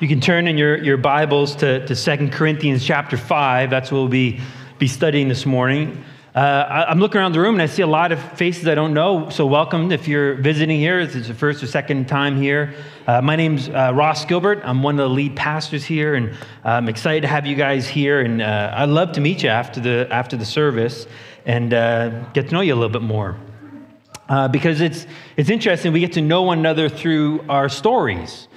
You can turn in your, your Bibles to, to 2 Corinthians chapter 5. That's what we'll be, be studying this morning. Uh, I, am looking around the room and I see a lot of faces I don't know. So, welcome if you're visiting here. This is the first or second time here. Uh, my name's uh, Ross Gilbert. I'm one of the lead pastors here, and I'm excited to have you guys here. And uh, I'd love to meet you after the, after the service and uh, get to know you a little bit more. Uh, because it's, it's interesting, we get to know one another through our stories.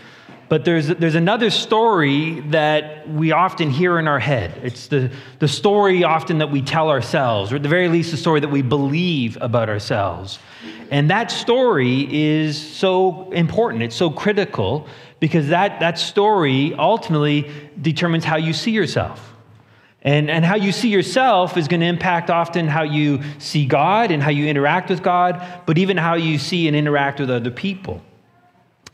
But there's, there's another story that we often hear in our head. It's the, the story often that we tell ourselves, or at the very least, the story that we believe about ourselves. And that story is so important, it's so critical, because that, that story ultimately determines how you see yourself. And, and how you see yourself is going to impact often how you see God and how you interact with God, but even how you see and interact with other people.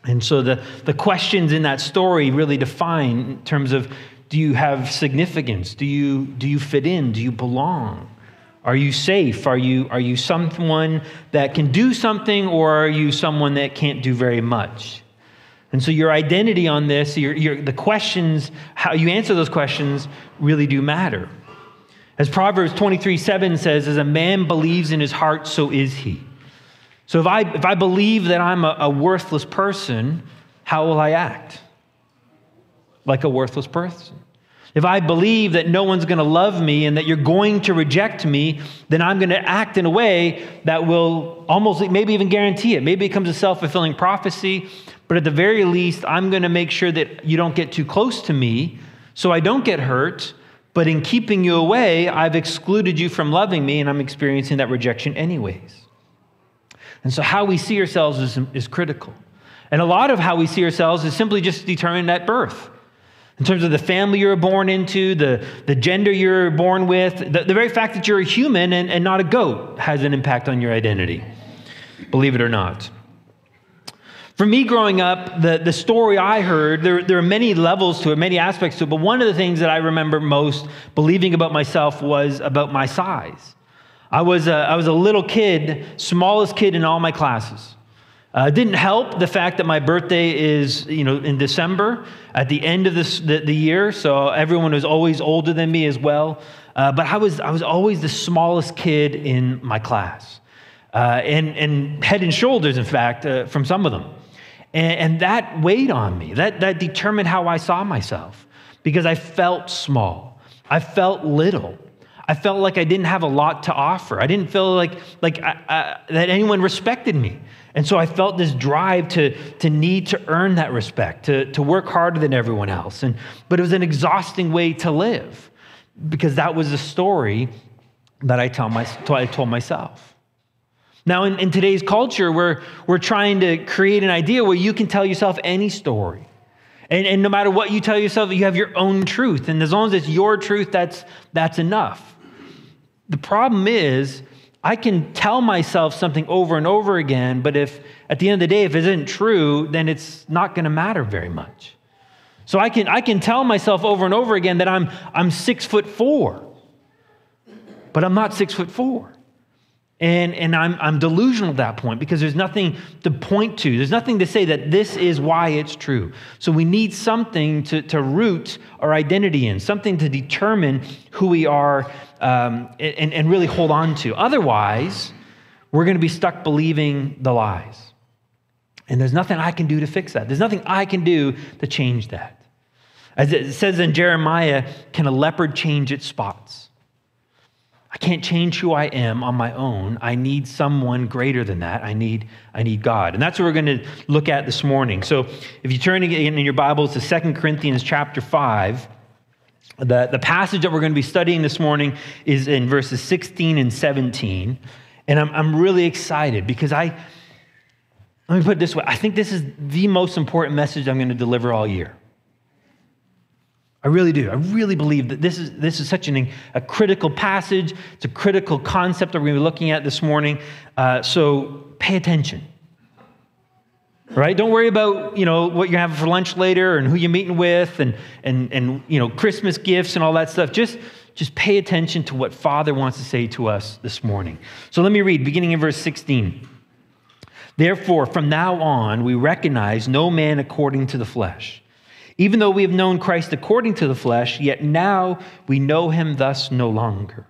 And so the, the questions in that story really define in terms of do you have significance? Do you, do you fit in? Do you belong? Are you safe? Are you, are you someone that can do something, or are you someone that can't do very much? And so your identity on this, your, your, the questions, how you answer those questions really do matter. As Proverbs 23 7 says, as a man believes in his heart, so is he. So if I, if I believe that I'm a, a worthless person, how will I act? Like a worthless person. If I believe that no one's going to love me and that you're going to reject me, then I'm going to act in a way that will almost maybe even guarantee it. Maybe it becomes a self fulfilling prophecy, but at the very least, I'm going to make sure that you don't get too close to me so I don't get hurt. But in keeping you away, I've excluded you from loving me and I'm experiencing that rejection anyways. And so, how we see ourselves is, is critical. And a lot of how we see ourselves is simply just determined at birth. In terms of the family you're born into, the, the gender you're born with, the, the very fact that you're a human and, and not a goat has an impact on your identity, believe it or not. For me growing up, the, the story I heard, there, there are many levels to it, many aspects to it, but one of the things that I remember most believing about myself was about my size. I was a, I was a little kid, smallest kid in all my classes. Uh, didn't help the fact that my birthday is, you know, in December at the end of this, the, the year, so everyone was always older than me as well. Uh, but I was, I was always the smallest kid in my class, uh, and, and head and shoulders, in fact, uh, from some of them. And, and that weighed on me. That, that determined how I saw myself because I felt small. I felt little. I felt like I didn't have a lot to offer. I didn't feel like, like I, I, that anyone respected me. And so I felt this drive to, to need to earn that respect, to, to work harder than everyone else. And, but it was an exhausting way to live because that was the story that I, tell my, I told myself. Now, in, in today's culture, we're, we're trying to create an idea where you can tell yourself any story. And, and no matter what you tell yourself, you have your own truth. And as long as it's your truth, that's, that's enough. The problem is, I can tell myself something over and over again, but if at the end of the day, if it isn't true, then it's not going to matter very much. So I can, I can tell myself over and over again that I'm, I'm six foot four, but I'm not six foot four. And, and I'm, I'm delusional at that point because there's nothing to point to. There's nothing to say that this is why it's true. So we need something to, to root our identity in, something to determine who we are um, and, and really hold on to. Otherwise, we're going to be stuck believing the lies. And there's nothing I can do to fix that. There's nothing I can do to change that. As it says in Jeremiah, can a leopard change its spots? I can't change who I am on my own. I need someone greater than that. I need, I need God. And that's what we're going to look at this morning. So if you turn again in your Bibles to Second Corinthians chapter 5, the, the passage that we're going to be studying this morning is in verses 16 and 17. And I'm, I'm really excited because I, Let me put it this way I think this is the most important message I'm going to deliver all year. I really do. I really believe that this is, this is such an, a critical passage. It's a critical concept that we're going to be looking at this morning. Uh, so pay attention. Right? Don't worry about, you know, what you're having for lunch later and who you're meeting with and, and, and you know, Christmas gifts and all that stuff. Just, just pay attention to what Father wants to say to us this morning. So let me read, beginning in verse 16. Therefore, from now on, we recognize no man according to the flesh. Even though we have known Christ according to the flesh, yet now we know him thus no longer.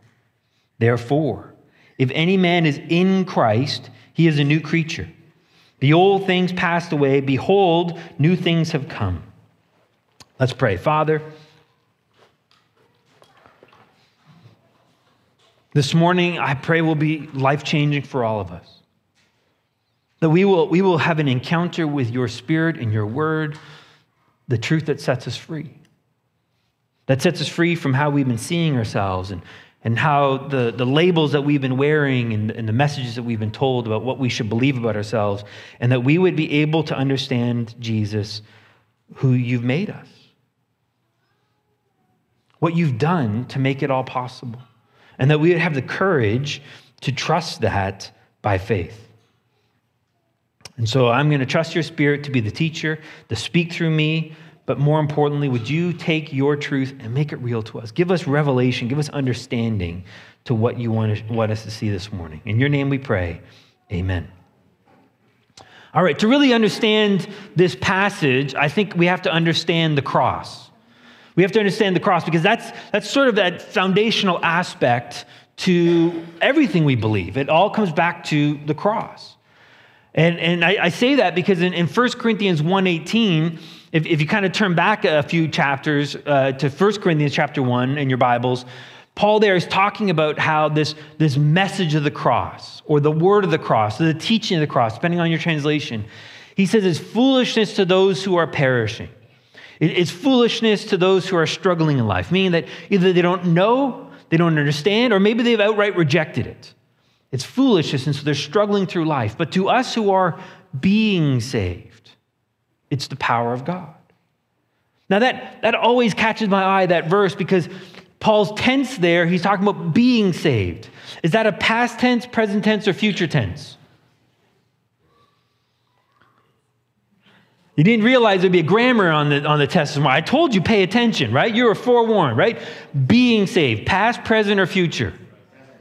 Therefore, if any man is in Christ, he is a new creature. The old things passed away. Behold, new things have come. Let's pray. Father, this morning I pray will be life changing for all of us. That we will, we will have an encounter with your spirit and your word the truth that sets us free. That sets us free from how we've been seeing ourselves and, and how the, the labels that we've been wearing and, and the messages that we've been told about what we should believe about ourselves, and that we would be able to understand Jesus, who you've made us. What you've done to make it all possible. And that we would have the courage to trust that by faith. And so I'm going to trust your spirit to be the teacher, to speak through me. But more importantly, would you take your truth and make it real to us? Give us revelation, give us understanding to what you want, to, want us to see this morning. In your name we pray. Amen. All right, to really understand this passage, I think we have to understand the cross. We have to understand the cross because that's, that's sort of that foundational aspect to everything we believe. It all comes back to the cross. And, and I, I say that because in, in 1 Corinthians 1.18, if, if you kind of turn back a few chapters uh, to 1 Corinthians chapter 1 in your Bibles, Paul there is talking about how this, this message of the cross, or the word of the cross, or the teaching of the cross, depending on your translation, he says is foolishness to those who are perishing. It's foolishness to those who are struggling in life, meaning that either they don't know, they don't understand, or maybe they've outright rejected it. It's foolishness, and so they're struggling through life. But to us who are being saved, it's the power of God. Now, that, that always catches my eye, that verse, because Paul's tense there, he's talking about being saved. Is that a past tense, present tense, or future tense? You didn't realize there'd be a grammar on the, on the test. I told you, pay attention, right? You were forewarned, right? Being saved, past, present, or future?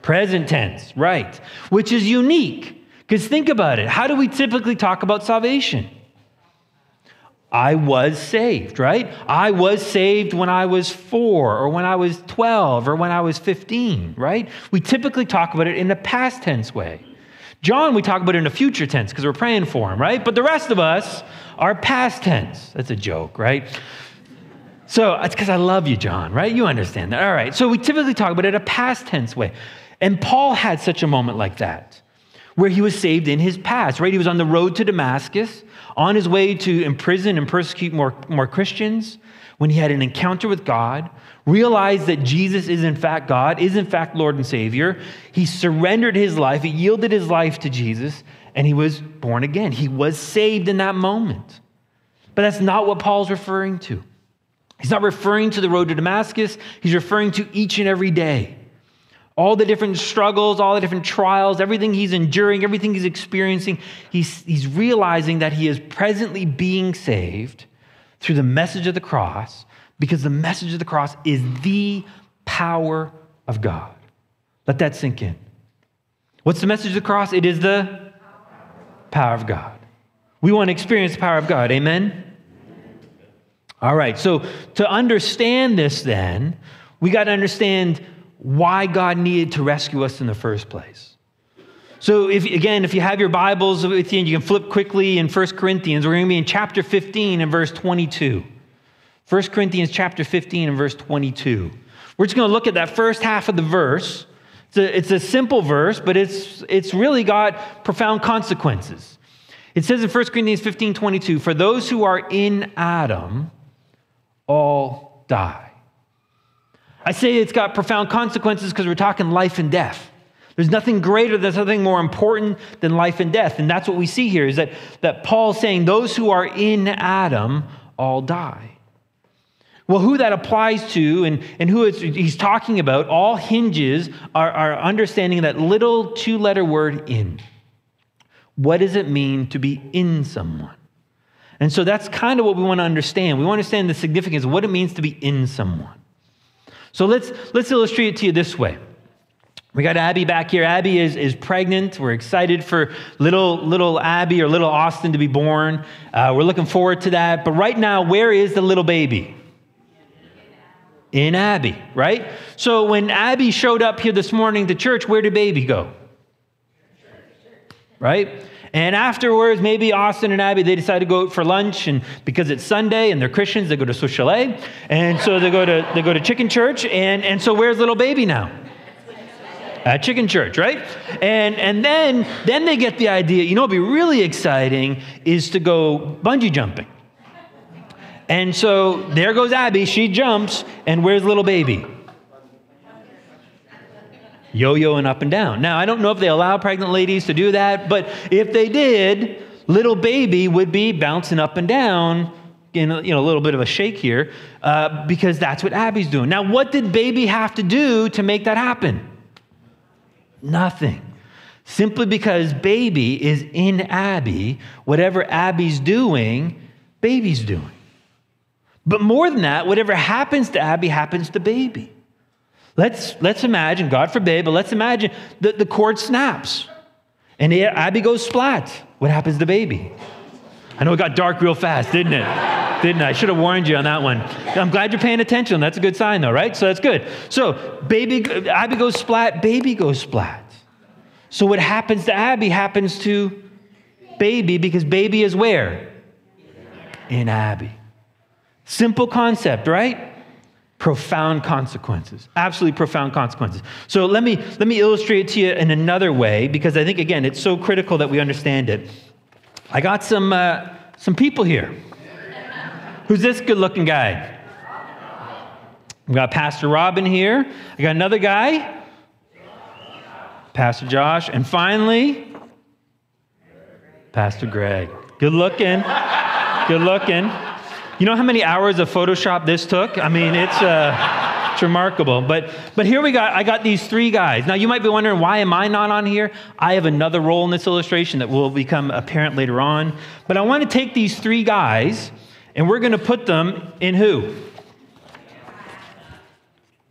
Present tense, right. Which is unique. Because think about it. How do we typically talk about salvation? I was saved, right? I was saved when I was four, or when I was 12, or when I was 15, right? We typically talk about it in the past tense way. John, we talk about it in a future tense because we're praying for him, right? But the rest of us are past tense. That's a joke, right? So it's because I love you, John, right? You understand that. All right. So we typically talk about it in a past tense way. And Paul had such a moment like that, where he was saved in his past, right? He was on the road to Damascus, on his way to imprison and persecute more, more Christians, when he had an encounter with God, realized that Jesus is in fact God, is in fact Lord and Savior. He surrendered his life, he yielded his life to Jesus, and he was born again. He was saved in that moment. But that's not what Paul's referring to. He's not referring to the road to Damascus, he's referring to each and every day all the different struggles, all the different trials, everything he's enduring, everything he's experiencing, he's, he's realizing that he is presently being saved through the message of the cross because the message of the cross is the power of God. Let that sink in. What's the message of the cross? It is the power of God. We want to experience the power of God. Amen? All right, so to understand this, then, we got to understand why God needed to rescue us in the first place. So, if, again, if you have your Bibles with you and you can flip quickly in 1 Corinthians, we're going to be in chapter 15 and verse 22. 1 Corinthians chapter 15 and verse 22. We're just going to look at that first half of the verse. It's a, it's a simple verse, but it's, it's really got profound consequences. It says in 1 Corinthians 15 22, For those who are in Adam all die. I say it's got profound consequences because we're talking life and death. There's nothing greater, there's nothing more important than life and death. And that's what we see here is that, that Paul's saying those who are in Adam all die. Well, who that applies to and, and who he's talking about all hinges our, our understanding that little two letter word in. What does it mean to be in someone? And so that's kind of what we want to understand. We want to understand the significance of what it means to be in someone. So let's, let's illustrate it to you this way. We got Abby back here. Abby is, is pregnant. We're excited for little, little Abby or little Austin to be born. Uh, we're looking forward to that. But right now, where is the little baby? In Abby, right? So when Abby showed up here this morning to church, where did baby go? Right? And afterwards, maybe Austin and Abby, they decide to go out for lunch, and because it's Sunday and they're Christians, they go to Swiss Chalet. And so they go to, they go to Chicken Church. And, and so where's little baby now? At Chicken Church, right? And, and then, then they get the idea, you know, what would be really exciting is to go bungee jumping. And so there goes Abby. She jumps, and where's little baby? Yo yoing up and down. Now, I don't know if they allow pregnant ladies to do that, but if they did, little baby would be bouncing up and down in a, you know, a little bit of a shake here uh, because that's what Abby's doing. Now, what did baby have to do to make that happen? Nothing. Simply because baby is in Abby, whatever Abby's doing, baby's doing. But more than that, whatever happens to Abby happens to baby. Let's, let's imagine, God forbid, but let's imagine that the cord snaps and Abby goes splat. What happens to baby? I know it got dark real fast, didn't it? didn't I? I should have warned you on that one. I'm glad you're paying attention. That's a good sign, though, right? So that's good. So baby, Abby goes splat, baby goes splat. So what happens to Abby happens to baby because baby is where? In Abby. Simple concept, right? Profound consequences. Absolutely profound consequences. So let me let me illustrate to you in another way because I think again it's so critical that we understand it. I got some uh, some people here. Who's this good-looking guy? We got Pastor Robin here. I got another guy, Pastor Josh, and finally, Pastor Greg. Good looking. Good looking. You know how many hours of Photoshop this took? I mean, it's, uh, it's remarkable. But, but here we got, I got these three guys. Now, you might be wondering, why am I not on here? I have another role in this illustration that will become apparent later on. But I want to take these three guys, and we're going to put them in who?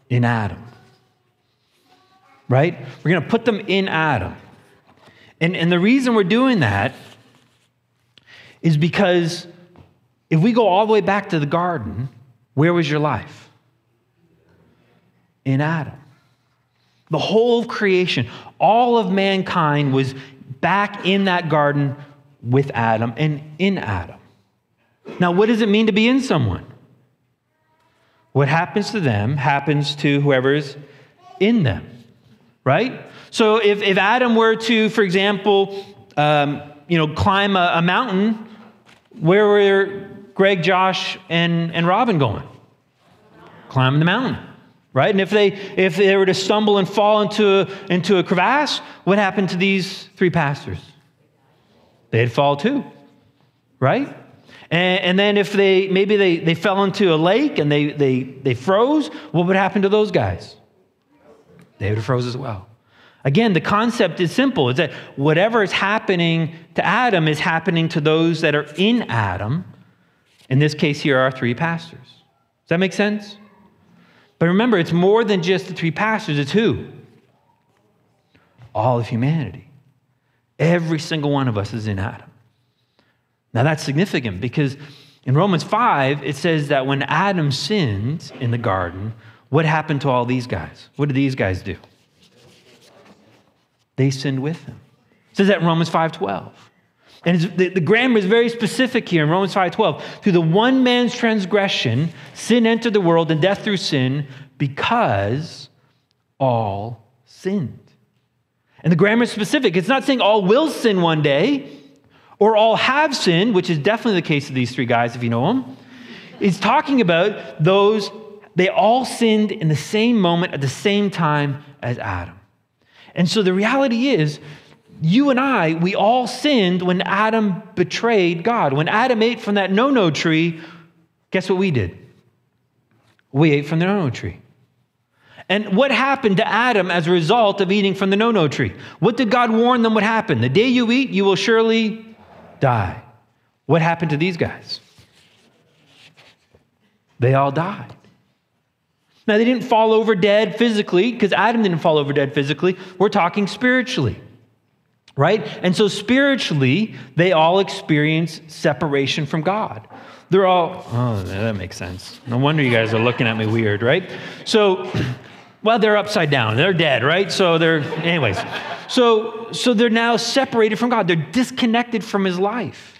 In Adam. Right? We're going to put them in Adam. And, and the reason we're doing that is because if we go all the way back to the garden, where was your life? In Adam. The whole of creation, all of mankind was back in that garden with Adam and in Adam. Now, what does it mean to be in someone? What happens to them happens to whoever's in them, right? So if, if Adam were to, for example, um, you know, climb a, a mountain, where were Greg, Josh, and, and Robin going? Climbing the mountain, right? And if they, if they were to stumble and fall into a, into a crevasse, what happened to these three pastors? They'd fall too, right? And, and, then if they maybe they, they fell into a lake and they, they, they froze, what would happen to those guys? They would have froze as well. Again, the concept is simple. It's that whatever is happening to Adam is happening to those that are in Adam, in this case, here are three pastors. Does that make sense? But remember, it's more than just the three pastors, it's who? All of humanity. Every single one of us is in Adam. Now that's significant because in Romans 5, it says that when Adam sinned in the garden, what happened to all these guys? What did these guys do? They sinned with him. It says that in Romans 5:12. And the, the grammar is very specific here in Romans 5:12. Through the one man's transgression, sin entered the world, and death through sin, because all sinned. And the grammar is specific. It's not saying all will sin one day, or all have sinned, which is definitely the case of these three guys, if you know them. It's talking about those, they all sinned in the same moment at the same time as Adam. And so the reality is, you and I, we all sinned when Adam betrayed God. When Adam ate from that no no tree, guess what we did? We ate from the no no tree. And what happened to Adam as a result of eating from the no no tree? What did God warn them would happen? The day you eat, you will surely die. What happened to these guys? They all died. Now, they didn't fall over dead physically because Adam didn't fall over dead physically. We're talking spiritually, right? And so, spiritually, they all experience separation from God. They're all, oh, that makes sense. No wonder you guys are looking at me weird, right? So, well, they're upside down. They're dead, right? So they're, anyways. So, so they're now separated from God. They're disconnected from his life.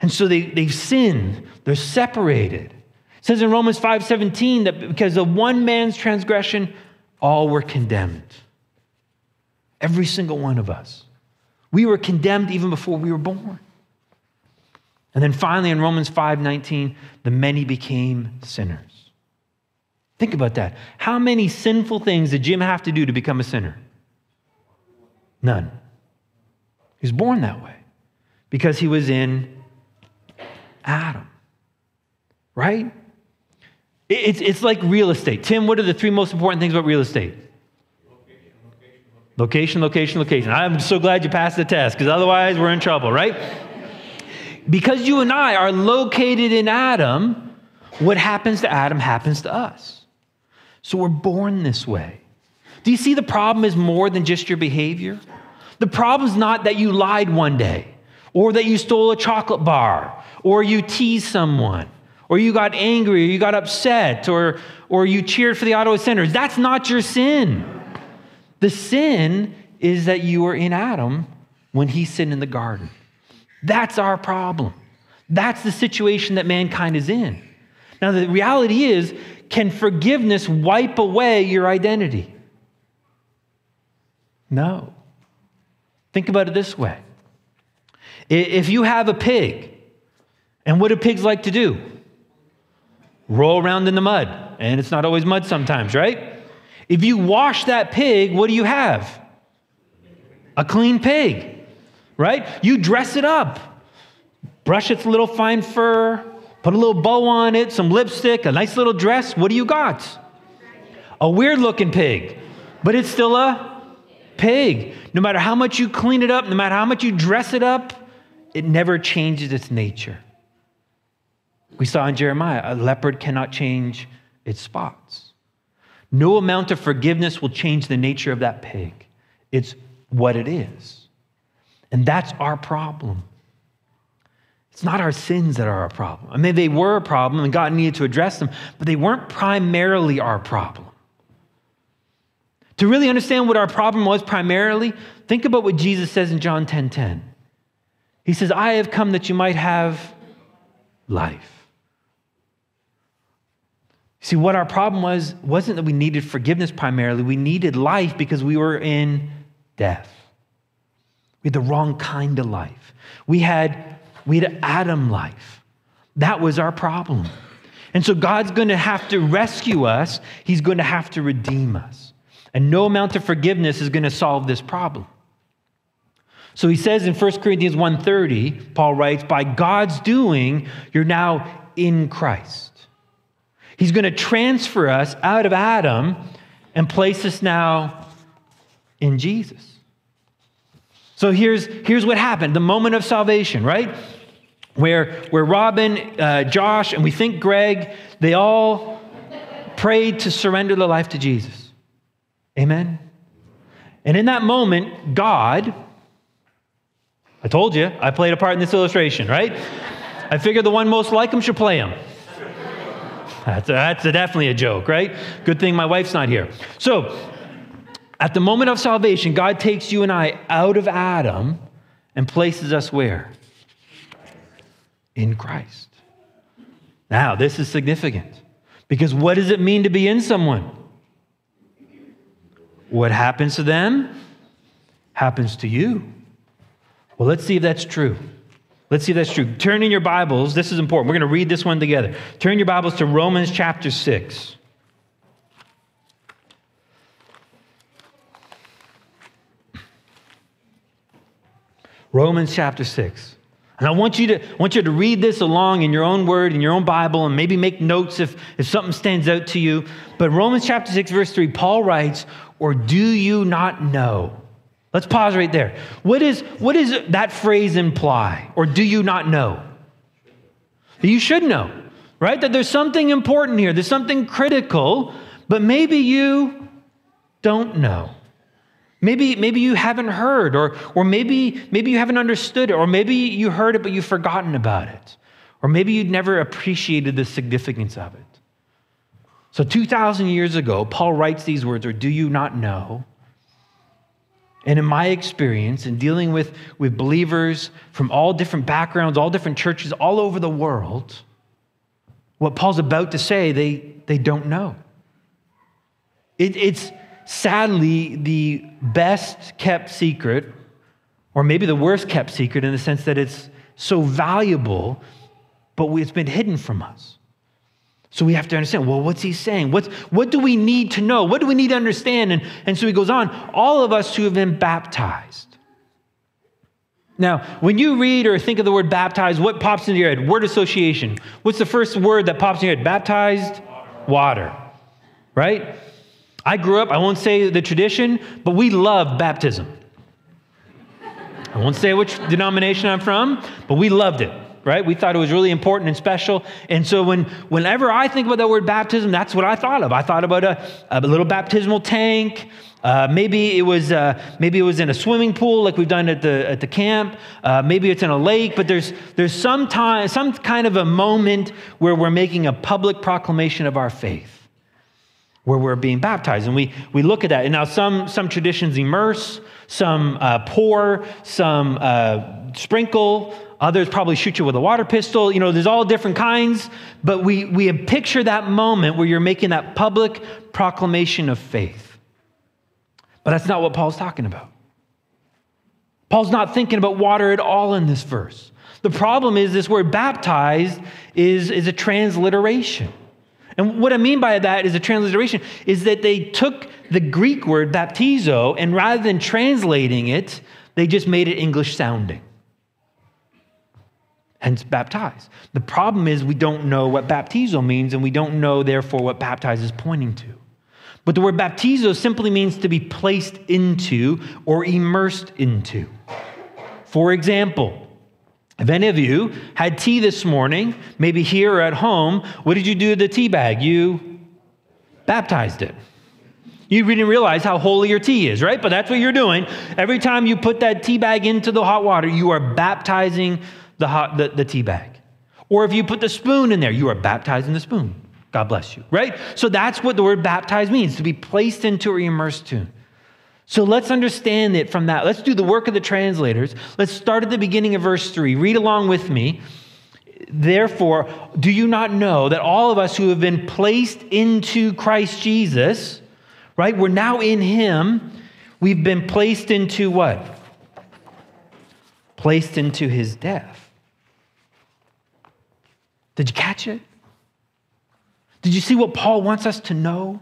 And so they, they've sinned. They're separated. It says in Romans 5:17 that because of one man's transgression, all were condemned. Every single one of us. We were condemned even before we were born. And then finally in Romans 5:19, the many became sinners. Think about that. How many sinful things did Jim have to do to become a sinner? None. He was born that way because he was in Adam. Right? It's, it's like real estate. Tim, what are the three most important things about real estate? Location, location, location. I'm so glad you passed the test because otherwise we're in trouble, right? Because you and I are located in Adam, what happens to Adam happens to us. So we're born this way. Do you see the problem is more than just your behavior? The problem is not that you lied one day, or that you stole a chocolate bar, or you teased someone, or you got angry, or you got upset, or, or you cheered for the Ottawa Senators. That's not your sin. The sin is that you were in Adam when he sinned in the garden. That's our problem. That's the situation that mankind is in. Now, the reality is, can forgiveness wipe away your identity? No. Think about it this way if you have a pig, and what do pigs like to do? Roll around in the mud. And it's not always mud sometimes, right? If you wash that pig, what do you have? A clean pig, right? You dress it up, brush its little fine fur, Put a little bow on it, some lipstick, a nice little dress. What do you got? A weird looking pig, but it's still a pig. No matter how much you clean it up, no matter how much you dress it up, it never changes its nature. We saw in Jeremiah a leopard cannot change its spots. No amount of forgiveness will change the nature of that pig. It's what it is. And that's our problem. It's not our sins that are our problem. I mean, they were a problem and God needed to address them, but they weren't primarily our problem. To really understand what our problem was primarily, think about what Jesus says in John 10:10. 10, 10. He says, "I have come that you might have life." See, what our problem was wasn't that we needed forgiveness primarily. We needed life because we were in death. We had the wrong kind of life. We had we had Adam life. That was our problem. And so God's going to have to rescue us, He's going to have to redeem us. And no amount of forgiveness is going to solve this problem. So he says in 1 Corinthians 1:30, Paul writes, "By God's doing, you're now in Christ." He's going to transfer us out of Adam and place us now in Jesus. So here's, here's what happened the moment of salvation, right? Where, where Robin, uh, Josh, and we think Greg, they all prayed to surrender their life to Jesus. Amen? And in that moment, God, I told you, I played a part in this illustration, right? I figured the one most like him should play him. That's, that's definitely a joke, right? Good thing my wife's not here. So, at the moment of salvation, God takes you and I out of Adam and places us where? In Christ. Now, this is significant because what does it mean to be in someone? What happens to them happens to you. Well, let's see if that's true. Let's see if that's true. Turn in your Bibles. This is important. We're going to read this one together. Turn your Bibles to Romans chapter 6. Romans chapter 6. And I want you to, I want you to read this along in your own word, in your own Bible, and maybe make notes if, if something stands out to you. But Romans chapter 6, verse 3, Paul writes, Or do you not know? Let's pause right there. What, is, what does that phrase imply? Or do you not know? You should know, right? That there's something important here, there's something critical, but maybe you don't know. Maybe, maybe you haven't heard, or, or maybe, maybe you haven't understood it, or maybe you heard it but you've forgotten about it, or maybe you'd never appreciated the significance of it. So, 2,000 years ago, Paul writes these words, or do you not know? And in my experience, in dealing with, with believers from all different backgrounds, all different churches all over the world, what Paul's about to say, they, they don't know. It, it's, sadly the best kept secret, or maybe the worst kept secret in the sense that it's so valuable, but it's been hidden from us. So we have to understand, well, what's he saying? What's, what do we need to know? What do we need to understand? And, and so he goes on, all of us who have been baptized. Now, when you read or think of the word baptized, what pops into your head? Word association. What's the first word that pops in your head? Baptized? Water. Right? I grew up, I won't say the tradition, but we love baptism. I won't say which denomination I'm from, but we loved it, right? We thought it was really important and special. And so when, whenever I think about that word baptism, that's what I thought of. I thought about a, a little baptismal tank. Uh, maybe it was uh, maybe it was in a swimming pool like we've done at the at the camp. Uh, maybe it's in a lake. But there's there's some time some kind of a moment where we're making a public proclamation of our faith where we're being baptized. And we, we look at that. And now some, some traditions immerse, some uh, pour, some uh, sprinkle, others probably shoot you with a water pistol. You know, there's all different kinds. But we, we picture that moment where you're making that public proclamation of faith. But that's not what Paul's talking about. Paul's not thinking about water at all in this verse. The problem is this word baptized is, is a transliteration. And what I mean by that is a transliteration is that they took the Greek word baptizo and rather than translating it, they just made it English sounding. Hence, baptize. The problem is we don't know what baptizo means, and we don't know, therefore, what baptize is pointing to. But the word baptizo simply means to be placed into or immersed into. For example, if any of you had tea this morning, maybe here or at home, what did you do to the tea bag? You baptized it. You didn't realize how holy your tea is, right? But that's what you're doing. Every time you put that tea bag into the hot water, you are baptizing the, hot, the, the tea bag. Or if you put the spoon in there, you are baptizing the spoon. God bless you, right? So that's what the word baptized means to be placed into or immersed to. So let's understand it from that. Let's do the work of the translators. Let's start at the beginning of verse 3. Read along with me. Therefore, do you not know that all of us who have been placed into Christ Jesus, right? We're now in Him. We've been placed into what? Placed into His death. Did you catch it? Did you see what Paul wants us to know?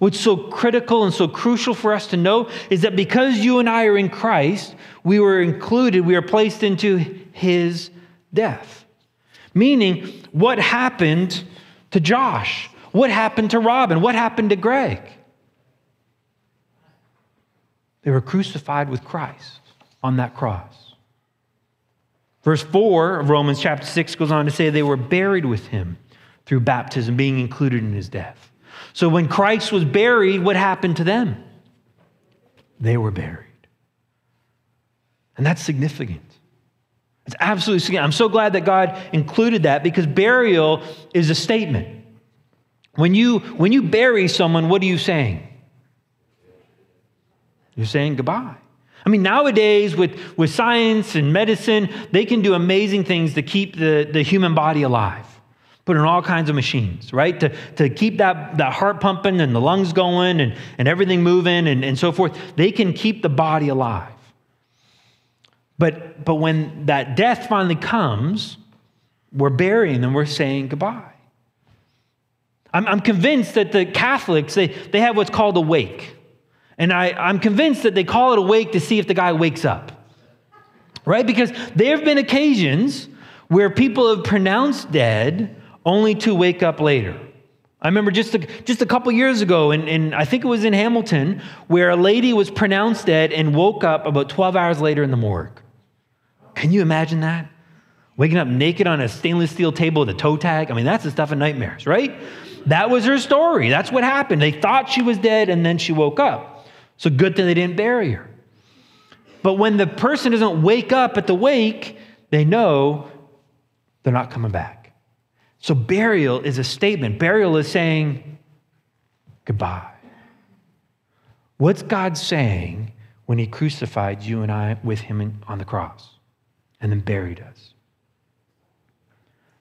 What's so critical and so crucial for us to know is that because you and I are in Christ, we were included, we are placed into his death. Meaning, what happened to Josh? What happened to Robin? What happened to Greg? They were crucified with Christ on that cross. Verse 4 of Romans chapter 6 goes on to say they were buried with him through baptism, being included in his death. So when Christ was buried, what happened to them? They were buried. And that's significant. It's absolutely significant. I'm so glad that God included that because burial is a statement. When you, when you bury someone, what are you saying? You're saying goodbye. I mean, nowadays with, with science and medicine, they can do amazing things to keep the, the human body alive put in all kinds of machines, right? To, to keep that, that heart pumping and the lungs going and, and everything moving and, and so forth. They can keep the body alive. But, but when that death finally comes, we're burying them, we're saying goodbye. I'm, I'm convinced that the Catholics, they, they have what's called a wake. And I, I'm convinced that they call it a wake to see if the guy wakes up. right? Because there have been occasions where people have pronounced dead only to wake up later. I remember just a, just a couple years ago, and, and I think it was in Hamilton, where a lady was pronounced dead and woke up about 12 hours later in the morgue. Can you imagine that? Waking up naked on a stainless steel table with a toe tag? I mean, that's the stuff of nightmares, right? That was her story. That's what happened. They thought she was dead and then she woke up. So good that they didn't bury her. But when the person doesn't wake up at the wake, they know they're not coming back. So burial is a statement. Burial is saying goodbye. What's God saying when He crucified you and I with Him on the cross and then buried us?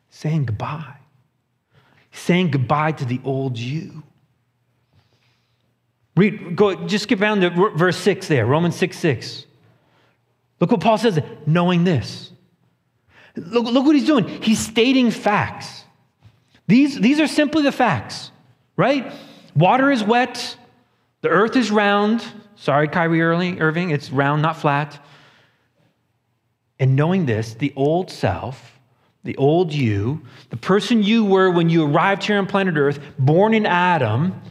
Saying goodbye. Saying goodbye to the old you. Read, go, just skip down to verse 6 there, Romans 6 6. Look what Paul says, knowing this. Look, look what he's doing. He's stating facts. These, these are simply the facts, right? Water is wet, the earth is round. Sorry, Kyrie Irving, it's round, not flat. And knowing this, the old self, the old you, the person you were when you arrived here on planet Earth, born in Adam,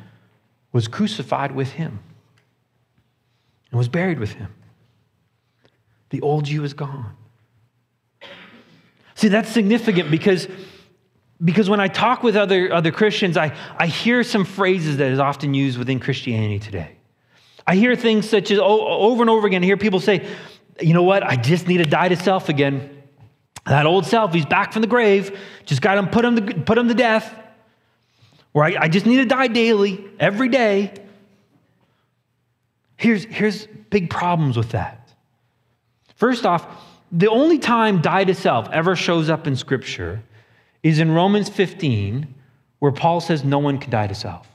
was crucified with him and was buried with him. The old you is gone. See, that's significant because, because when I talk with other, other Christians, I, I hear some phrases that is often used within Christianity today. I hear things such as over and over again, I hear people say, you know what, I just need to die to self again. That old self, he's back from the grave, just got him, put him to, put him to death. Or I, I just need to die daily, every day. Here's, here's big problems with that. First off, the only time die to self ever shows up in Scripture is in Romans 15, where Paul says no one can die to self.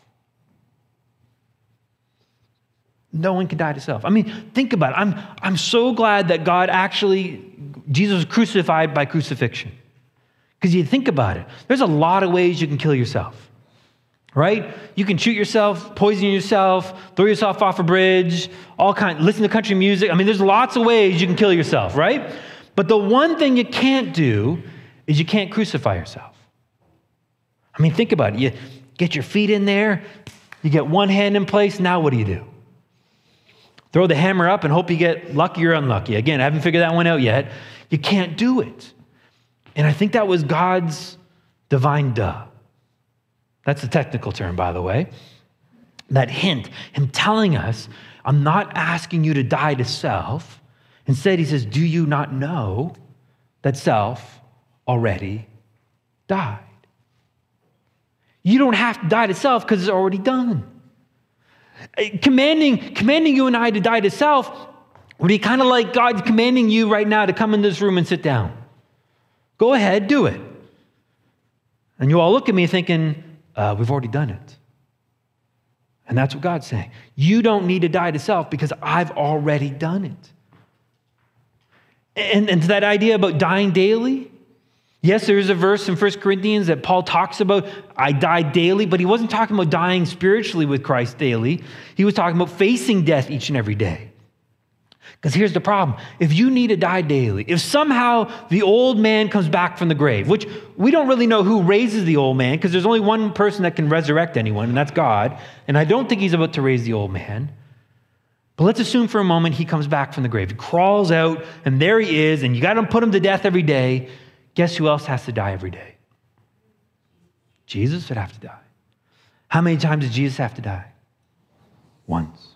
No one can die to self. I mean, think about it. I'm, I'm so glad that God actually, Jesus was crucified by crucifixion. Because you think about it, there's a lot of ways you can kill yourself right? You can shoot yourself, poison yourself, throw yourself off a bridge, all kind, listen to country music. I mean, there's lots of ways you can kill yourself, right? But the one thing you can't do is you can't crucify yourself. I mean, think about it. You get your feet in there, you get one hand in place, now what do you do? Throw the hammer up and hope you get lucky or unlucky. Again, I haven't figured that one out yet. You can't do it. And I think that was God's divine duh. That's the technical term, by the way. That hint, him telling us, I'm not asking you to die to self. Instead, he says, Do you not know that self already died? You don't have to die to self because it's already done. Eh, commanding, commanding you and I to die to self would be kind of like God commanding you right now to come in this room and sit down. Go ahead, do it. And you all look at me thinking, uh, we've already done it. And that's what God's saying. You don't need to die to self because I've already done it. And, and to that idea about dying daily, yes, there is a verse in 1 Corinthians that Paul talks about, I die daily, but he wasn't talking about dying spiritually with Christ daily. He was talking about facing death each and every day. Because here's the problem if you need to die daily, if somehow the old man comes back from the grave, which we don't really know who raises the old man, because there's only one person that can resurrect anyone, and that's God. And I don't think he's about to raise the old man. But let's assume for a moment he comes back from the grave. He crawls out, and there he is, and you got to put him to death every day. Guess who else has to die every day? Jesus would have to die. How many times does Jesus have to die? Once.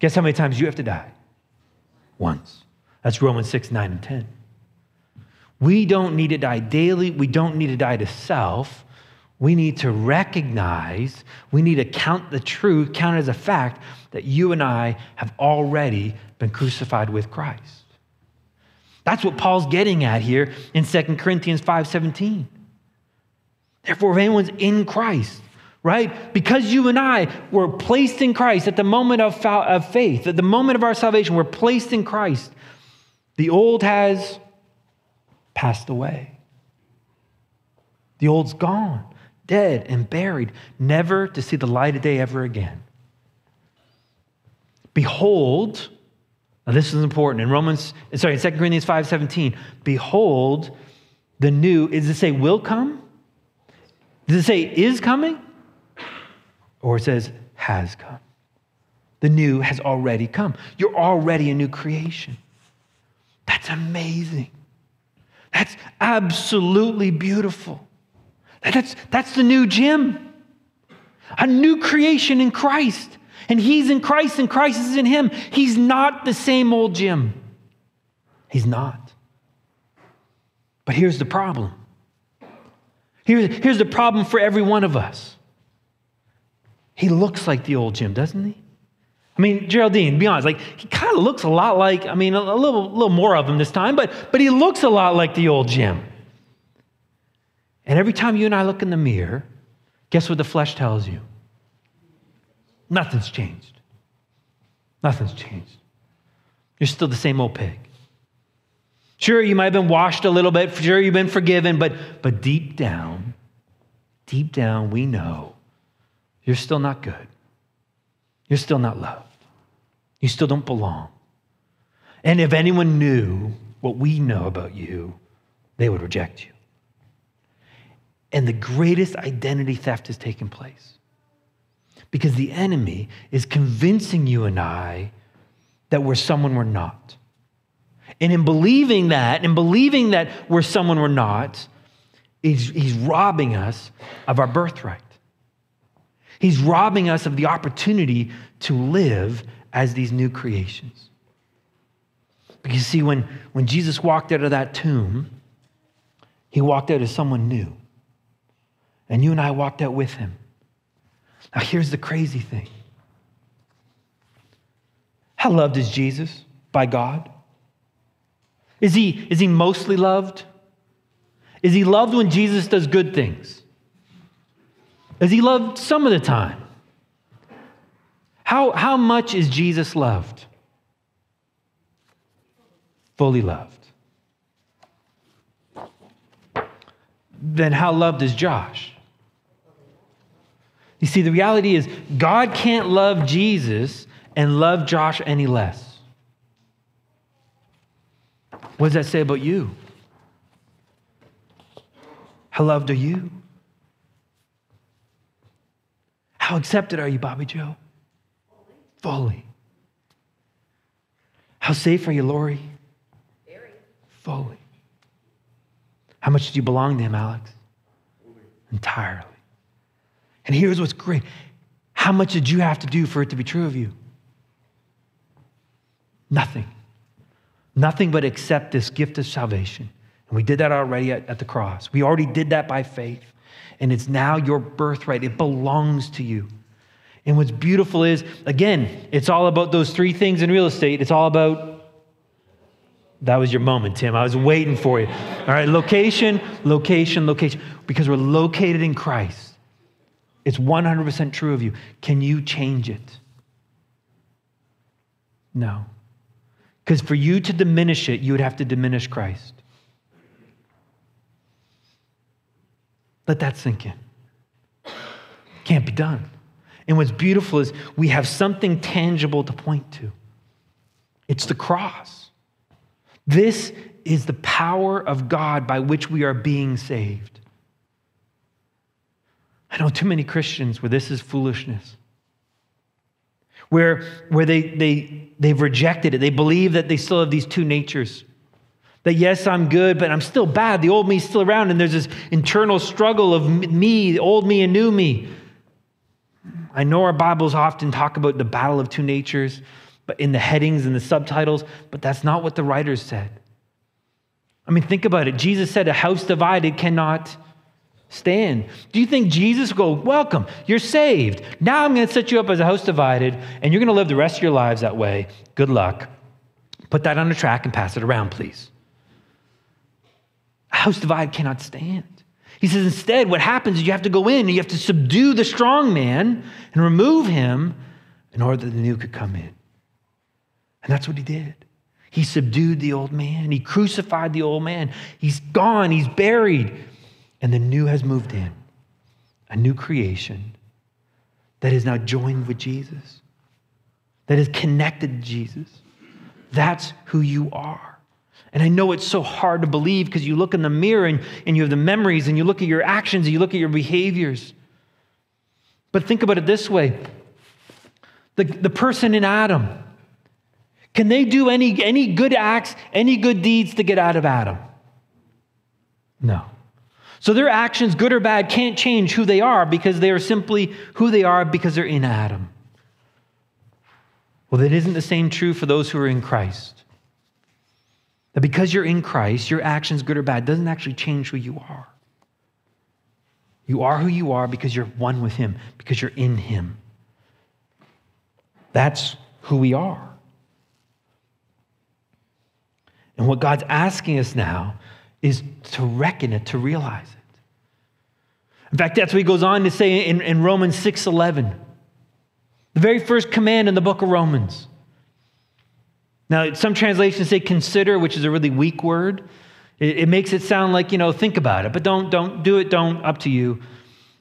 Guess how many times you have to die? Once. That's Romans 6, 9, and 10. We don't need to die daily. We don't need to die to self. We need to recognize, we need to count the truth, count it as a fact that you and I have already been crucified with Christ. That's what Paul's getting at here in 2 Corinthians 5:17. Therefore, if anyone's in Christ, right? Because you and I were placed in Christ at the moment of, of faith, at the moment of our salvation, we're placed in Christ. The old has passed away. The old's gone, dead and buried, never to see the light of day ever again. Behold, Now, this is important. In Romans, sorry, in 2 Corinthians 5 17, behold, the new, is it say will come? Does it say is coming? Or it says has come. The new has already come. You're already a new creation. That's amazing. That's absolutely beautiful. That's, that's the new Jim, a new creation in Christ. And he's in Christ and Christ is in him. He's not the same old Jim. He's not. But here's the problem. Here's, here's the problem for every one of us. He looks like the old Jim, doesn't he? I mean, Geraldine, be honest, like he kind of looks a lot like, I mean, a, a little, little more of him this time, but, but he looks a lot like the old Jim. And every time you and I look in the mirror, guess what the flesh tells you? Nothing's changed. Nothing's changed. You're still the same old pig. Sure, you might have been washed a little bit. Sure, you've been forgiven, but, but deep down, deep down, we know you're still not good. You're still not loved. You still don't belong. And if anyone knew what we know about you, they would reject you. And the greatest identity theft has taken place because the enemy is convincing you and I that we're someone we're not. And in believing that, in believing that we're someone we're not, he's, he's robbing us of our birthright. He's robbing us of the opportunity to live as these new creations. Because, see, when, when Jesus walked out of that tomb, he walked out as someone new. And you and I walked out with him. Now, here's the crazy thing How loved is Jesus by God? Is he, is he mostly loved? Is he loved when Jesus does good things? Is he loved some of the time? How, how much is Jesus loved? Fully loved. Then how loved is Josh? You see, the reality is God can't love Jesus and love Josh any less. What does that say about you? How loved are you? How accepted are you, Bobby Joe? Fully. How safe are you, Lori? Very. Fully. How much do you belong to him, Alex? Fully. Entirely. And here's what's great how much did you have to do for it to be true of you? Nothing. Nothing but accept this gift of salvation. And we did that already at, at, the cross. We already did that by faith. And it's now your birthright, it belongs to you. And what's beautiful is, again, it's all about those three things in real estate. It's all about that was your moment, Tim. I was waiting for you. All right, location, location, location. Because we're located in Christ. It's 100% true of you. Can you change it? No. Because for you to diminish it, you would have to diminish Christ. Let that sink in. Can't be done. And what's beautiful is we have something tangible to point to it's the cross. This is the power of God by which we are being saved. I know too many Christians where this is foolishness. Where, where they, they, they've rejected it. They believe that they still have these two natures. That yes, I'm good, but I'm still bad. The old me is still around, and there's this internal struggle of me, the old me and new me. I know our Bibles often talk about the battle of two natures, but in the headings and the subtitles, but that's not what the writers said. I mean, think about it. Jesus said, A house divided cannot stand. Do you think Jesus will go, Welcome, you're saved. Now I'm going to set you up as a house divided, and you're going to live the rest of your lives that way. Good luck. Put that on a track and pass it around, please. House divided cannot stand. He says, instead, what happens is you have to go in and you have to subdue the strong man and remove him in order that the new could come in. And that's what he did. He subdued the old man, he crucified the old man. He's gone, he's buried and the new has moved in a new creation that is now joined with Jesus, that is connected to Jesus, That's who you are. And I know it's so hard to believe because you look in the mirror and, and you have the memories and you look at your actions and you look at your behaviors. But think about it this way the, the person in Adam, can they do any, any good acts, any good deeds to get out of Adam? No. So their actions, good or bad, can't change who they are because they are simply who they are because they're in Adam. Well, that isn't the same true for those who are in Christ. That because you're in Christ, your actions, good or bad, doesn't actually change who you are. You are who you are because you're one with Him, because you're in Him. That's who we are. And what God's asking us now is to reckon it, to realize it. In fact, that's what he goes on to say in, in Romans 6:11. The very first command in the book of Romans. Now, some translations say consider, which is a really weak word. It, it makes it sound like, you know, think about it, but don't, don't do it, don't, up to you.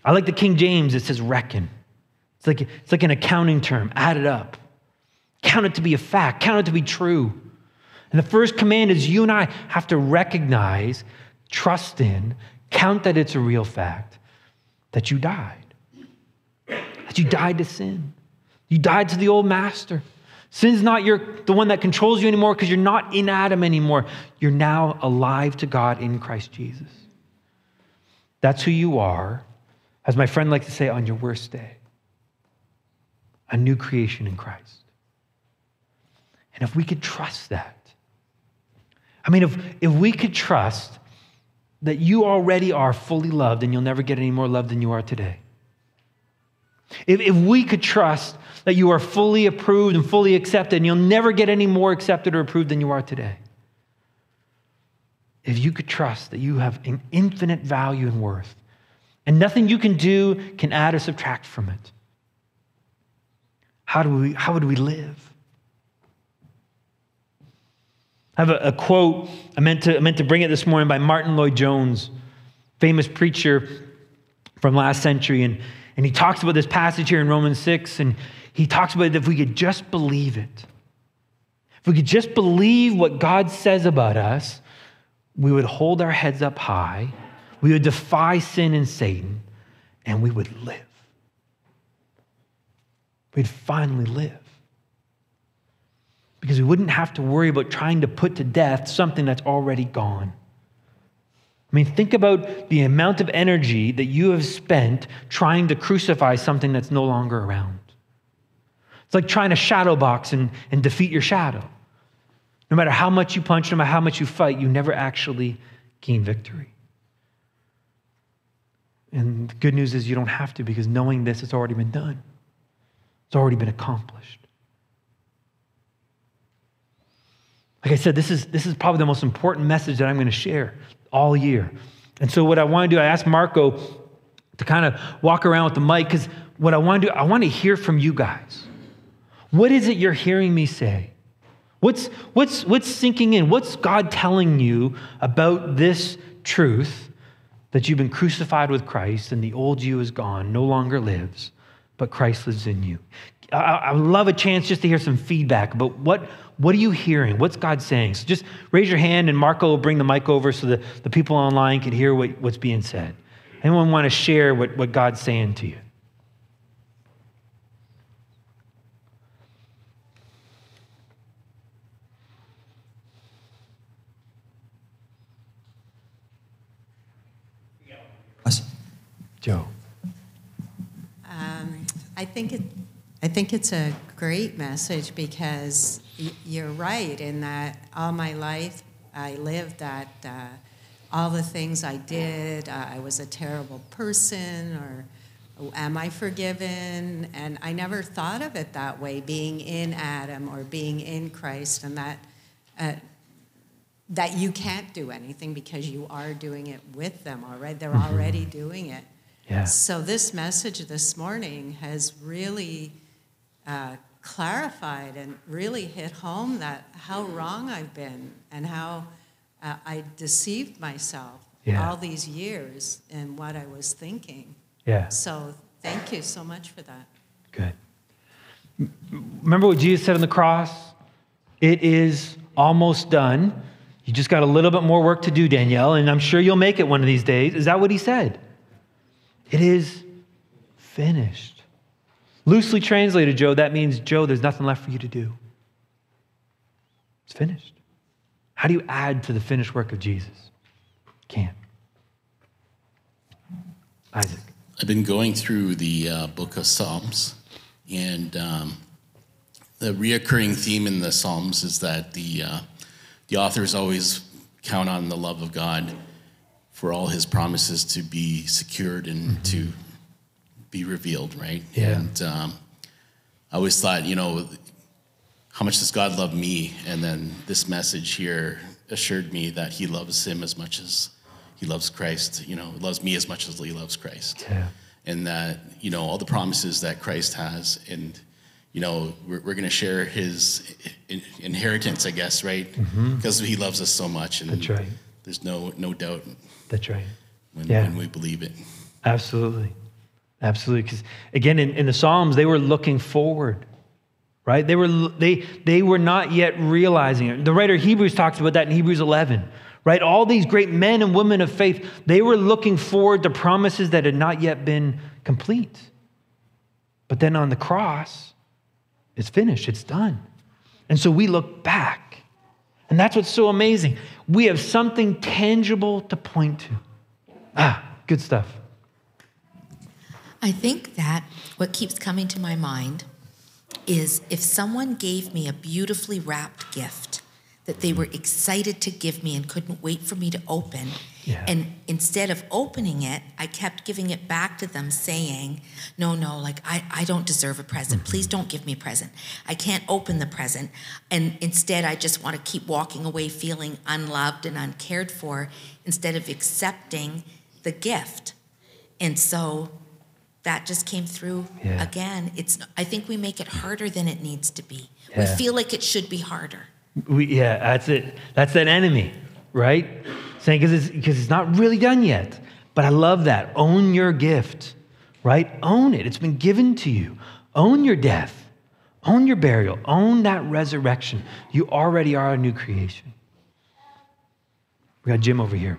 I like the King James, it says reckon. It's like, it's like an accounting term, add it up. Count it to be a fact, count it to be true. And the first command is you and I have to recognize, trust in, count that it's a real fact that you died. That you died to sin. You died to the old master. Sin's not your, the one that controls you anymore because you're not in Adam anymore. You're now alive to God in Christ Jesus. That's who you are, as my friend likes to say, on your worst day. A new creation in Christ. And if we could trust that, I mean, if, if we could trust that you already are fully loved and you'll never get any more love than you are today. If, if we could trust that you are fully approved and fully accepted and you'll never get any more accepted or approved than you are today. If you could trust that you have an infinite value and worth and nothing you can do can add or subtract from it. How, do we, how would we live? I have a, a quote, I meant, to, I meant to bring it this morning by Martyn Lloyd-Jones, famous preacher from last century. And, and he talks about this passage here in Romans 6, and he talks about if we could just believe it. If we could just believe what God says about us, we would hold our heads up high, we would defy sin and Satan, and we would live. We'd finally live because we wouldn't have to worry about trying to put to death something that's already gone. I mean, think about the amount of energy that you have spent trying to crucify something that's no longer around. It's like trying to shadow box and, and defeat your shadow. No matter how much you punch, no matter how much you fight, you never actually gain victory. And the good news is you don't have to because knowing this, it's already been done, it's already been accomplished. Like I said, this is, this is probably the most important message that I'm going to share all year. And so, what I want to do, I asked Marco to kind of walk around with the mic because what I want to do, I want to hear from you guys. What is it you're hearing me say? What's, what's, what's sinking in? What's God telling you about this truth that you've been crucified with Christ and the old you is gone, no longer lives, but Christ lives in you? I, I love a chance just to hear some feedback about what, what are you hearing? What's God saying? So just raise your hand and Marco will bring the mic over so that the people online can hear what, what's being said. Anyone want to share what, what God's saying to you? Joe. Um, I think it I think it's a great message because you're right in that all my life I lived that uh, all the things I did, uh, I was a terrible person, or am I forgiven? And I never thought of it that way, being in Adam or being in Christ, and that. Uh, that you can't do anything because you are doing it with them already. They're mm-hmm. already doing it. Yeah. So this message this morning has really uh, clarified and really hit home that how wrong I've been and how uh, I deceived myself yeah. all these years in what I was thinking. Yeah. So thank you so much for that. Good. Remember what Jesus said on the cross? It is almost done. You just got a little bit more work to do, Danielle, and I'm sure you'll make it one of these days. Is that what he said? It is finished. Loosely translated, Joe, that means, Joe, there's nothing left for you to do. It's finished. How do you add to the finished work of Jesus? Can't. Isaac. I've been going through the uh, book of Psalms, and um, the reoccurring theme in the Psalms is that the uh, the authors always count on the love of God for all His promises to be secured and mm-hmm. to be revealed, right? Yeah. And um, I always thought, you know, how much does God love me? And then this message here assured me that He loves Him as much as He loves Christ. You know, loves me as much as He loves Christ. Yeah. And that you know all the promises that Christ has, and you know we're, we're going to share His inheritance, I guess, right? Mm-hmm. Because He loves us so much, and That's right. there's no no doubt. That's right. When, yeah. when we believe it. Absolutely. Absolutely. Because again, in, in the Psalms, they were looking forward, right? They were, they, they were not yet realizing it. The writer Hebrews talks about that in Hebrews 11, right? All these great men and women of faith, they were looking forward to promises that had not yet been complete. But then on the cross, it's finished, it's done. And so we look back. And that's what's so amazing. We have something tangible to point to. Ah, good stuff. I think that what keeps coming to my mind is if someone gave me a beautifully wrapped gift that they were excited to give me and couldn't wait for me to open. Yeah. And instead of opening it, I kept giving it back to them saying, No, no, like I, I don't deserve a present. Mm-hmm. Please don't give me a present. I can't open the present. And instead, I just want to keep walking away feeling unloved and uncared for instead of accepting the gift. And so that just came through yeah. again. It's I think we make it harder than it needs to be. Yeah. We feel like it should be harder. We, yeah, that's it. That's that enemy, right? Saying because it's because it's not really done yet. But I love that. Own your gift, right? Own it. It's been given to you. Own your death. Own your burial. Own that resurrection. You already are a new creation. We got Jim over here.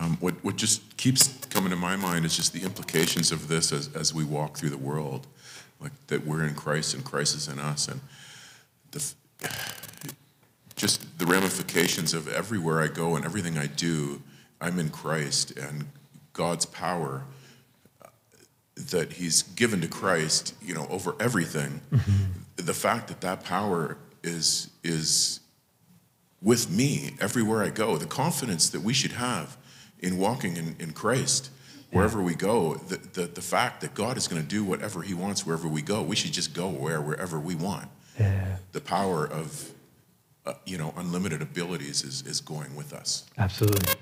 Um, what, what just keeps coming to my mind is just the implications of this as, as we walk through the world, like that we're in Christ and Christ is in us, and the, just the ramifications of everywhere I go and everything I do, I'm in Christ and God's power uh, that He's given to Christ, you know, over everything. Mm-hmm. The fact that that power is is with me everywhere I go, the confidence that we should have in walking in, in Christ, wherever we go, the, the, the fact that God is going to do whatever He wants wherever we go, we should just go where wherever we want. Yeah. The power of uh, you know unlimited abilities is is going with us. Absolutely.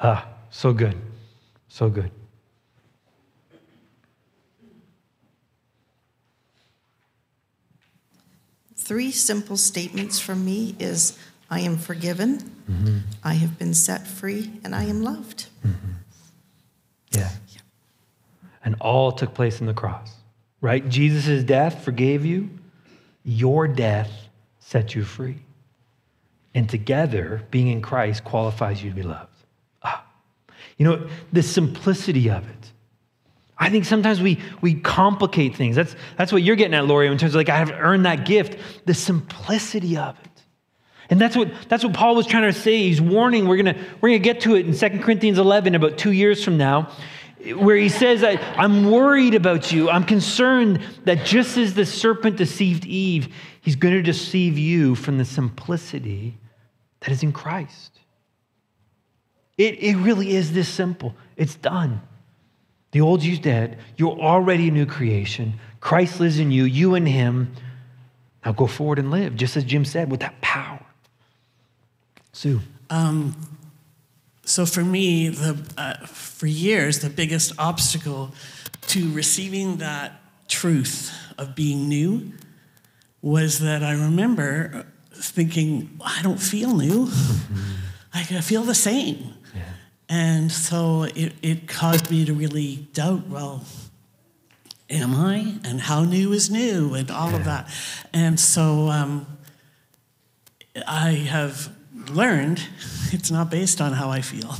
Ah, so good, so good. Three simple statements from me is I am forgiven, mm-hmm. I have been set free, and I am loved. Mm-hmm. Yeah. And all took place in the cross, right? Jesus' death forgave you, your death set you free. And together, being in Christ qualifies you to be loved. Ah. You know, the simplicity of it. I think sometimes we, we complicate things. That's, that's what you're getting at, Lori, in terms of like, I have earned that gift. The simplicity of it. And that's what, that's what Paul was trying to say. He's warning, we're going we're gonna get to it in 2 Corinthians 11, about two years from now, where he says, I'm worried about you. I'm concerned that just as the serpent deceived Eve, he's going to deceive you from the simplicity that is in Christ. It, it really is this simple. It's done. The old you's dead. You're already a new creation. Christ lives in you, you and him. Now go forward and live, just as Jim said, with that power. Sue. Um, so for me, the, uh, for years, the biggest obstacle to receiving that truth of being new was that I remember thinking, I don't feel new. I feel the same. Yeah. And so it, it caused me to really doubt well, am I? And how new is new? And all of that. And so um, I have learned it's not based on how I feel,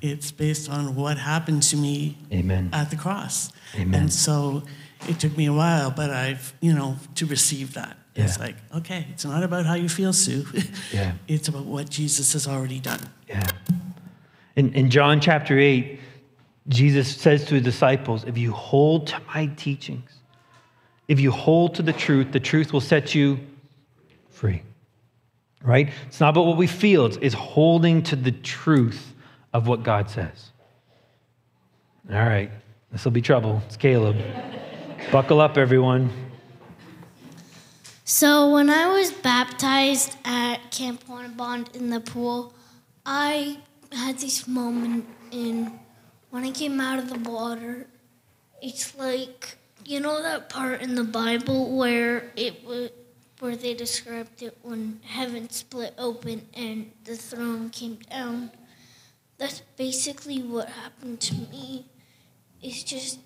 it's based on what happened to me Amen. at the cross. Amen. And so it took me a while, but I've, you know, to receive that. It's like, okay, it's not about how you feel, Sue. Yeah. It's about what Jesus has already done. Yeah. In, in John chapter 8, Jesus says to his disciples, If you hold to my teachings, if you hold to the truth, the truth will set you free. Right? It's not about what we feel, it's, holding to the truth of what God says. All right, this will be trouble. It's Caleb. Buckle up, everyone. So when I was baptized at Camp Bond in the pool, I had this moment in when I came out of the water. It's like you know that part in the Bible where it was where they described it when heaven split open and the throne came down. That's basically what happened to me. It's just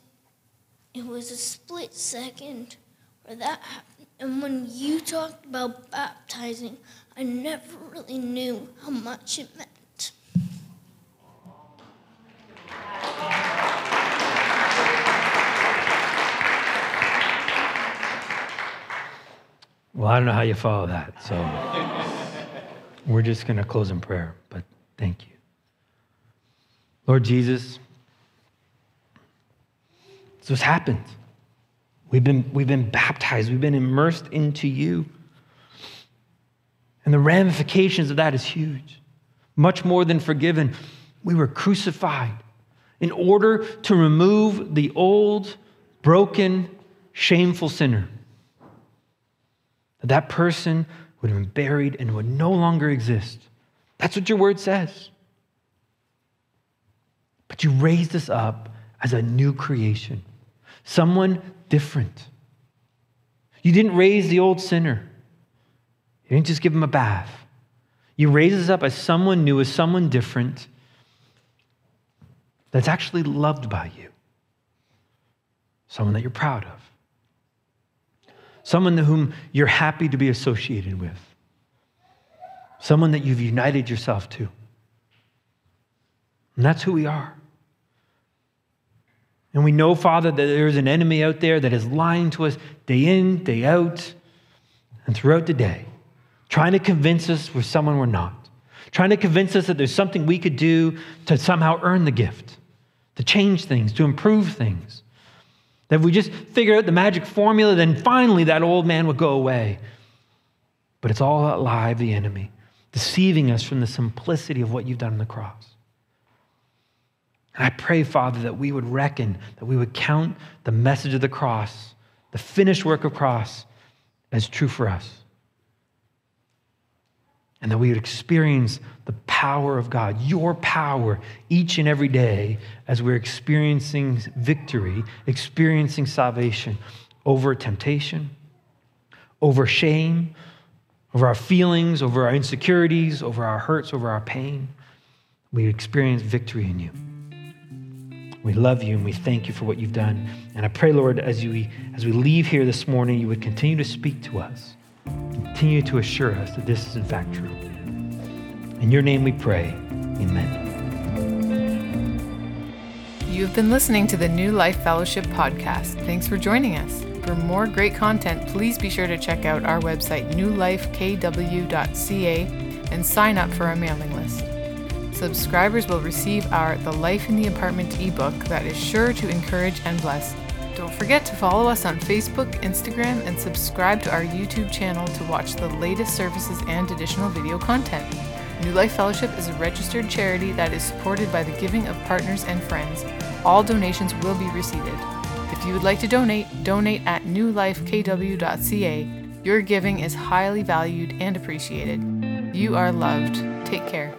it was a split second where that happened. And when you talked about baptizing, I never really knew how much it meant. Well, I don't know how you follow that, so we're just going to close in prayer, but thank you. Lord Jesus, this what's happened. We've been, we've been baptized, we've been immersed into you. And the ramifications of that is huge. Much more than forgiven. We were crucified in order to remove the old, broken, shameful sinner that that person would have been buried and would no longer exist. That's what your word says. But you raised us up as a new creation, someone different. You didn't raise the old sinner, you didn't just give him a bath. You raised us up as someone new, as someone different that's actually loved by you, someone that you're proud of someone whom you're happy to be associated with, someone that you've united yourself to. And that's who we are. And we know, Father, that there's an enemy out there that is lying to us day in, day out, and throughout the day, trying to convince us we're someone we're not, trying to convince us that there's something we could do to somehow earn the gift, to change things, to improve things. That if we just figure out the magic formula, then finally that old man would go away. But it's all a lie of the enemy, deceiving us from the simplicity of what you've done on the cross. And I pray, Father, that we would reckon, that we would count the message of the cross, the finished work of cross, as true for us. And that we would experience the power of God, your power, each and every day as we're experiencing victory, experiencing salvation over temptation, over shame, over our feelings, over our insecurities, over our hurts, over our pain. We experience victory in you. We love you and we thank you for what you've done. And I pray, Lord, as, you, as we leave here this morning, you would continue to speak to us, continue to assure us that this is in fact true. In your name we pray. Amen. You've been listening to the New Life Fellowship podcast. Thanks for joining us. For more great content, please be sure to check out our website, newlifekw.ca, and sign up for our mailing list. Subscribers will receive our The Life in the Apartment ebook that is sure to encourage and bless. Don't forget to follow us on Facebook, Instagram, and subscribe to our YouTube channel to watch the latest services and additional video content. New Life Fellowship is a registered charity that is supported by the giving of partners and friends. All donations will be received. If you would like to donate, donate at newlifekw.ca. Your giving is highly valued and appreciated. You are loved. Take care.